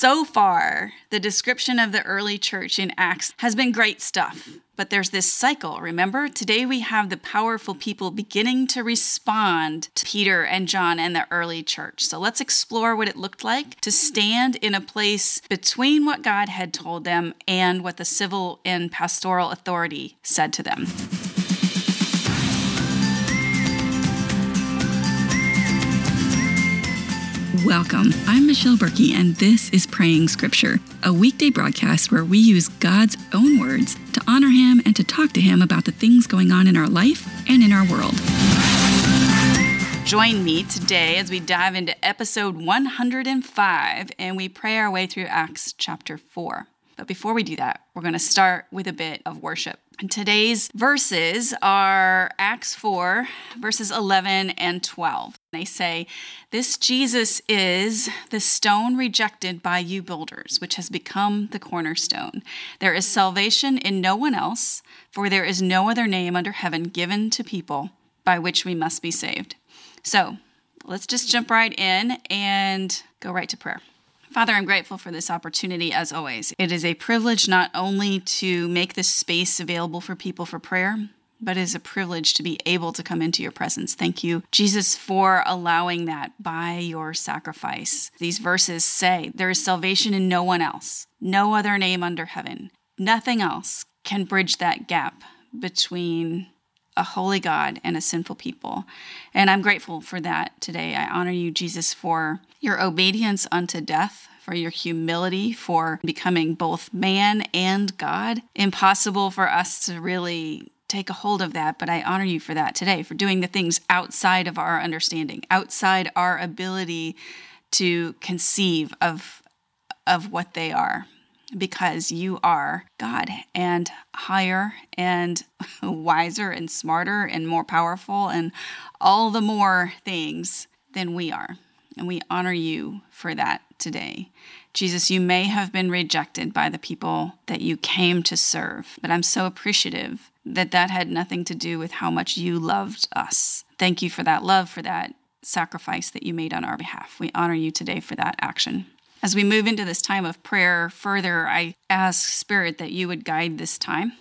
So far, the description of the early church in Acts has been great stuff. But there's this cycle, remember? Today we have the powerful people beginning to respond to Peter and John and the early church. So let's explore what it looked like to stand in a place between what God had told them and what the civil and pastoral authority said to them. Welcome. I'm Michelle Berkey, and this is Praying Scripture, a weekday broadcast where we use God's own words to honor Him and to talk to Him about the things going on in our life and in our world. Join me today as we dive into episode 105 and we pray our way through Acts chapter 4. But before we do that, we're going to start with a bit of worship. Today's verses are Acts 4, verses 11 and 12. They say, This Jesus is the stone rejected by you builders, which has become the cornerstone. There is salvation in no one else, for there is no other name under heaven given to people by which we must be saved. So let's just jump right in and go right to prayer. Father, I'm grateful for this opportunity as always. It is a privilege not only to make this space available for people for prayer, but it is a privilege to be able to come into your presence. Thank you, Jesus, for allowing that by your sacrifice. These verses say there is salvation in no one else, no other name under heaven. Nothing else can bridge that gap between a holy God and a sinful people. And I'm grateful for that today. I honor you, Jesus, for your obedience unto death, for your humility, for becoming both man and God. Impossible for us to really take a hold of that, but I honor you for that today, for doing the things outside of our understanding, outside our ability to conceive of, of what they are because you are God and higher and wiser and smarter and more powerful and all the more things than we are. And we honor you for that today. Jesus, you may have been rejected by the people that you came to serve, but I'm so appreciative that that had nothing to do with how much you loved us. Thank you for that love, for that sacrifice that you made on our behalf. We honor you today for that action. As we move into this time of prayer further, I ask Spirit that you would guide this time,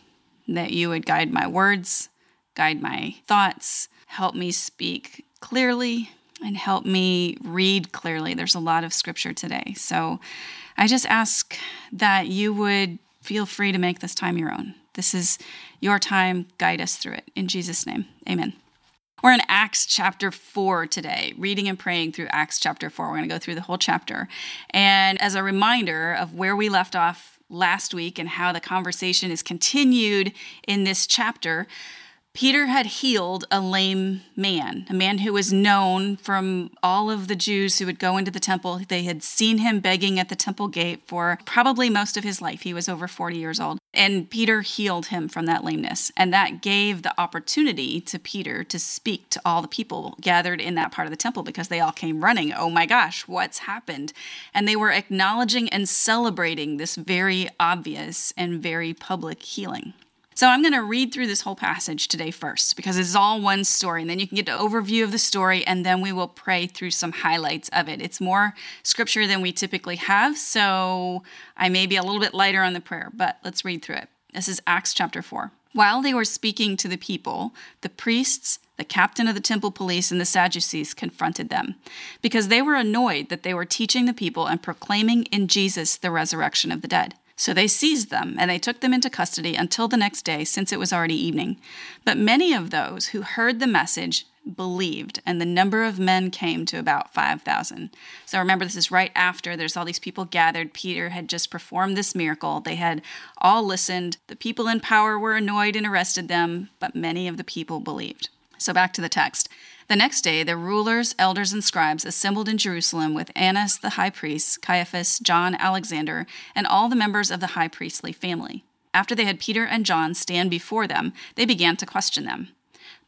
that you would guide my words, guide my thoughts, help me speak clearly, and help me read clearly. There's a lot of scripture today. So I just ask that you would feel free to make this time your own. This is your time. Guide us through it. In Jesus' name, amen. We're in Acts chapter 4 today, reading and praying through Acts chapter 4. We're going to go through the whole chapter. And as a reminder of where we left off last week and how the conversation is continued in this chapter, Peter had healed a lame man, a man who was known from all of the Jews who would go into the temple. They had seen him begging at the temple gate for probably most of his life. He was over 40 years old. And Peter healed him from that lameness. And that gave the opportunity to Peter to speak to all the people gathered in that part of the temple because they all came running. Oh my gosh, what's happened? And they were acknowledging and celebrating this very obvious and very public healing. So I'm going to read through this whole passage today first because it's all one story. And then you can get an overview of the story and then we will pray through some highlights of it. It's more scripture than we typically have. So I may be a little bit lighter on the prayer, but let's read through it. This is Acts chapter 4. While they were speaking to the people, the priests, the captain of the temple police, and the Sadducees confronted them because they were annoyed that they were teaching the people and proclaiming in Jesus the resurrection of the dead. So they seized them, and they took them into custody until the next day, since it was already evening. But many of those who heard the message believed, and the number of men came to about 5,000. So remember, this is right after there's all these people gathered. Peter had just performed this miracle. They had all listened. The people in power were annoyed and arrested them, but many of the people believed. So back to the text. The next day, the rulers, elders, and scribes assembled in Jerusalem with Annas the high priest, Caiaphas, John, Alexander, and all the members of the high priestly family. After they had Peter and John stand before them, they began to question them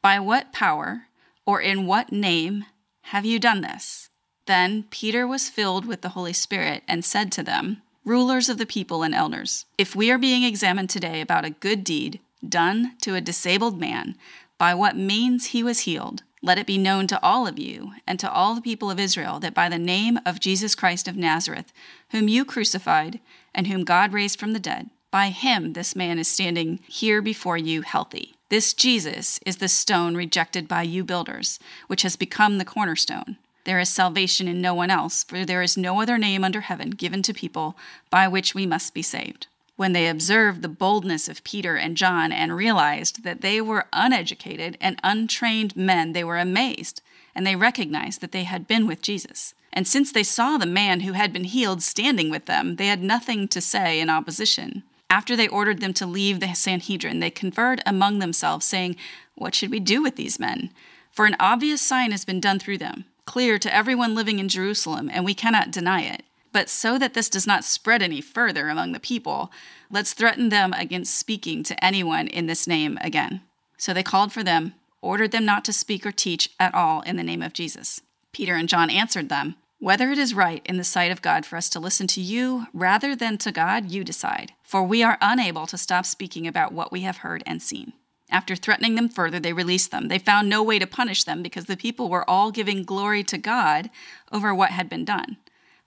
By what power or in what name have you done this? Then Peter was filled with the Holy Spirit and said to them, Rulers of the people and elders, if we are being examined today about a good deed done to a disabled man, by what means he was healed. Let it be known to all of you and to all the people of Israel that by the name of Jesus Christ of Nazareth, whom you crucified and whom God raised from the dead, by him this man is standing here before you healthy. This Jesus is the stone rejected by you builders, which has become the cornerstone. There is salvation in no one else, for there is no other name under heaven given to people by which we must be saved. When they observed the boldness of Peter and John and realized that they were uneducated and untrained men, they were amazed, and they recognized that they had been with Jesus. And since they saw the man who had been healed standing with them, they had nothing to say in opposition. After they ordered them to leave the Sanhedrin, they conferred among themselves, saying, What should we do with these men? For an obvious sign has been done through them, clear to everyone living in Jerusalem, and we cannot deny it. But so that this does not spread any further among the people, let's threaten them against speaking to anyone in this name again. So they called for them, ordered them not to speak or teach at all in the name of Jesus. Peter and John answered them, Whether it is right in the sight of God for us to listen to you rather than to God, you decide. For we are unable to stop speaking about what we have heard and seen. After threatening them further, they released them. They found no way to punish them because the people were all giving glory to God over what had been done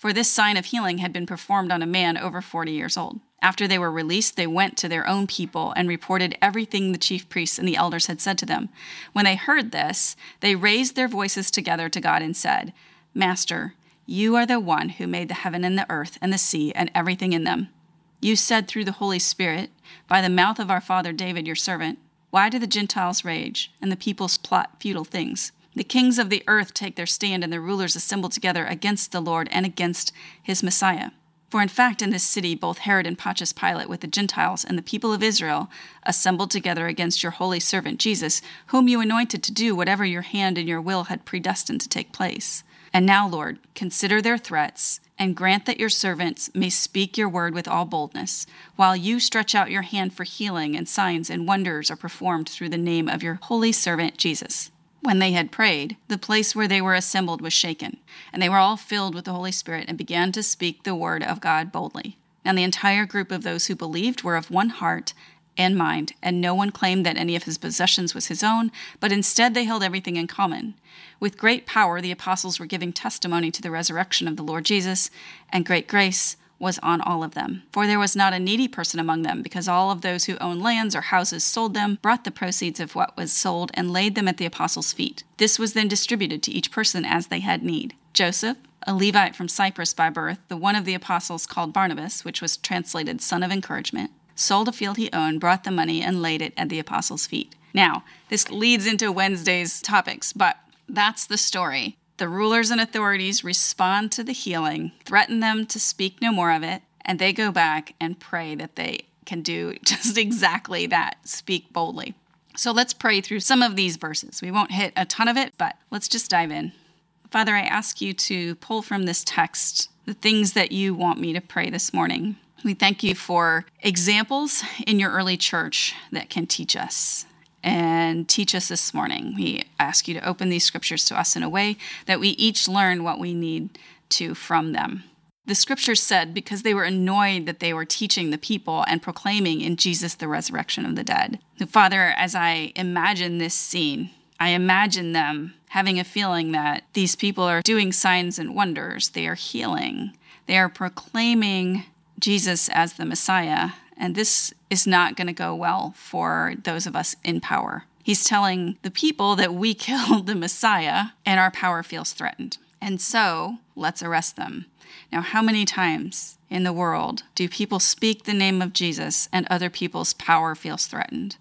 for this sign of healing had been performed on a man over 40 years old. After they were released, they went to their own people and reported everything the chief priests and the elders had said to them. When they heard this, they raised their voices together to God and said, Master, you are the one who made the heaven and the earth and the sea and everything in them. You said through the Holy Spirit, by the mouth of our father David, your servant, Why do the Gentiles rage and the peoples plot futile things? The kings of the earth take their stand, and the rulers assemble together against the Lord and against his Messiah. For in fact, in this city, both Herod and Pontius Pilate, with the Gentiles and the people of Israel, assembled together against your holy servant Jesus, whom you anointed to do whatever your hand and your will had predestined to take place. And now, Lord, consider their threats, and grant that your servants may speak your word with all boldness, while you stretch out your hand for healing, and signs and wonders are performed through the name of your holy servant Jesus. When they had prayed, the place where they were assembled was shaken, and they were all filled with the Holy Spirit and began to speak the word of God boldly. And the entire group of those who believed were of one heart and mind, and no one claimed that any of his possessions was his own, but instead they held everything in common. With great power, the apostles were giving testimony to the resurrection of the Lord Jesus, and great grace was on all of them. For there was not a needy person among them, because all of those who owned lands or houses sold them, brought the proceeds of what was sold, and laid them at the apostles' feet. This was then distributed to each person as they had need. Joseph, a Levite from Cyprus by birth, the one of the apostles called Barnabas, which was translated son of encouragement, sold a field he owned, brought the money, and laid it at the apostles' feet. Now, this leads into Wednesday's topics, but that's the story. The rulers and authorities respond to the healing, threaten them to speak no more of it, and they go back and pray that they can do just exactly that speak boldly. So let's pray through some of these verses. We won't hit a ton of it, but let's just dive in. Father, I ask you to pull from this text the things that you want me to pray this morning. We thank you for examples in your early church that can teach us and teach us this morning. We ask you to open these scriptures to us in a way that we each learn what we need to from them. The scriptures said because they were annoyed that they were teaching the people and proclaiming in Jesus the resurrection of the dead. Father, as I imagine this scene, I imagine them having a feeling that these people are doing signs and wonders, they are healing, they are proclaiming Jesus as the Messiah, and this is not going to go well for those of us in power. He's telling the people that we killed the Messiah and our power feels threatened. And so let's arrest them. Now, how many times in the world do people speak the name of Jesus and other people's power feels threatened?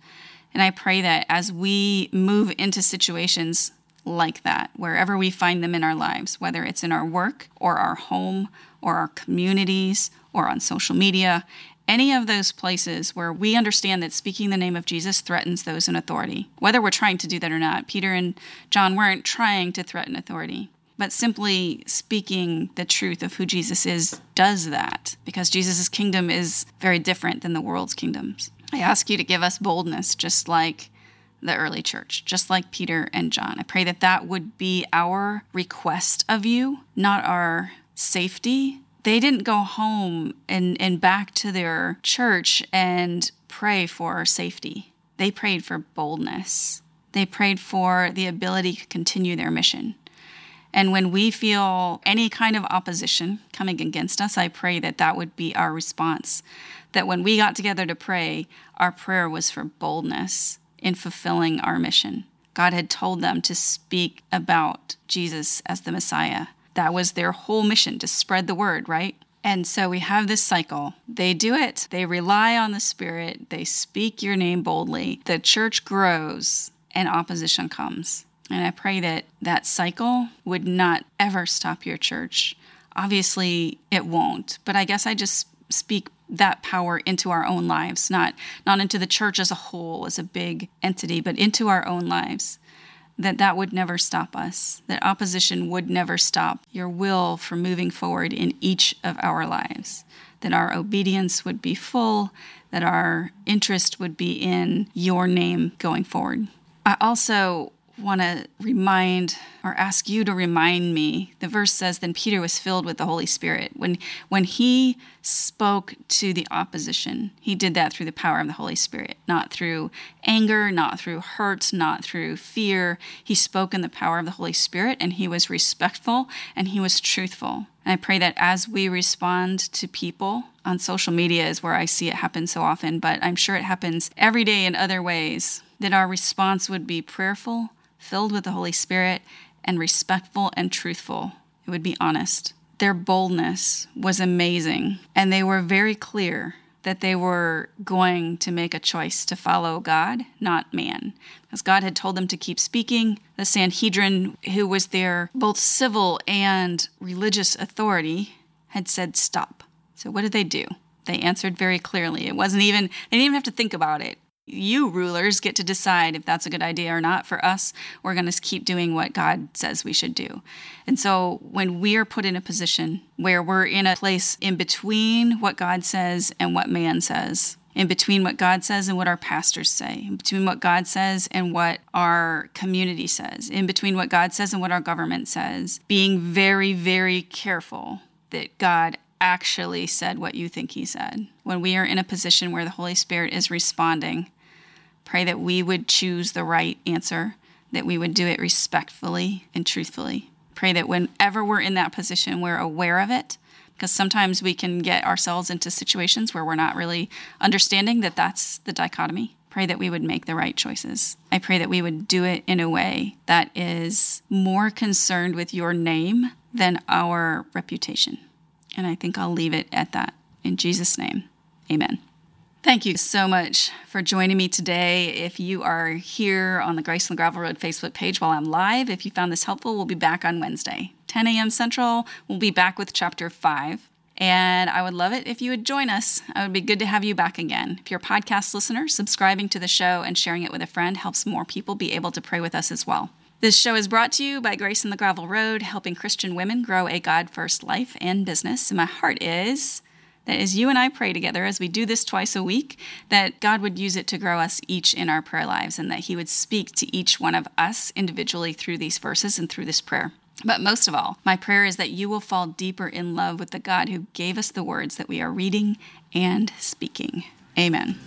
And I pray that as we move into situations like that, wherever we find them in our lives, whether it's in our work or our home or our communities or on social media, any of those places where we understand that speaking the name of Jesus threatens those in authority, whether we're trying to do that or not. Peter and John weren't trying to threaten authority, but simply speaking the truth of who Jesus is does that because Jesus' kingdom is very different than the world's kingdoms. I ask you to give us boldness, just like the early church, just like Peter and John. I pray that that would be our request of you, not our safety, they didn't go home and, and back to their church and pray for safety. They prayed for boldness. They prayed for the ability to continue their mission. And when we feel any kind of opposition coming against us, I pray that that would be our response. That when we got together to pray, our prayer was for boldness in fulfilling our mission. God had told them to speak about Jesus as the Messiah. That was their whole mission to spread the word, right? And so we have this cycle. They do it, they rely on the Spirit, they speak your name boldly. The church grows, and opposition comes. And I pray that that cycle would not ever stop your church. Obviously, it won't, but I guess I just speak that power into our own lives, not not into the church as a whole, as a big entity, but into our own lives. That that would never stop us. That opposition would never stop your will for moving forward in each of our lives. That our obedience would be full, that our interest would be in your name going forward. I also want to remind or ask you to remind me. The verse says, Then Peter was filled with the Holy Spirit. When, when he spoke to the opposition, he did that through the power of the Holy Spirit, not through anger, not through hurt, not through fear. He spoke in the power of the Holy Spirit, and he was respectful and he was truthful. And I pray that as we respond to people on social media, is where I see it happen so often, but I'm sure it happens every day in other ways, that our response would be prayerful filled with the Holy Spirit, and respectful and truthful. It would be honest. Their boldness was amazing, and they were very clear that they were going to make a choice to follow God, not man. Because God had told them to keep speaking. The Sanhedrin, who was their both civil and religious authority, had said stop. So what did they do? They answered very clearly. It wasn't even, they didn't even have to think about it. You rulers get to decide if that's a good idea or not. For us, we're going to keep doing what God says we should do. And so when we are put in a position where we're in a place in between what God says and what man says, in between what God says and what our pastors say, in between what God says and what our community says, in between what God says and what our government says, being very, very careful that God actually said what you think he said. When we are in a position where the Holy Spirit is responding, pray that we would choose the right answer, that we would do it respectfully and truthfully. Pray that whenever we're in that position, we're aware of it, because sometimes we can get ourselves into situations where we're not really understanding that that's the dichotomy. Pray that we would make the right choices. I pray that we would do it in a way that is more concerned with your name than our reputation. And I think I'll leave it at that. In Jesus' name, amen. Thank you so much for joining me today. If you are here on the Grace in the Gravel Road Facebook page while I'm live, if you found this helpful, we'll be back on Wednesday, 10 a.m. Central. We'll be back with chapter 5. And I would love it if you would join us. It would be good to have you back again. If you're a podcast listener, subscribing to the show and sharing it with a friend helps more people be able to pray with us as well. This show is brought to you by Grace in the Gravel Road, helping Christian women grow a God first life and business. And my heart is that as you and I pray together, as we do this twice a week, that God would use it to grow us each in our prayer lives and that He would speak to each one of us individually through these verses and through this prayer. But most of all, my prayer is that you will fall deeper in love with the God who gave us the words that we are reading and speaking. Amen.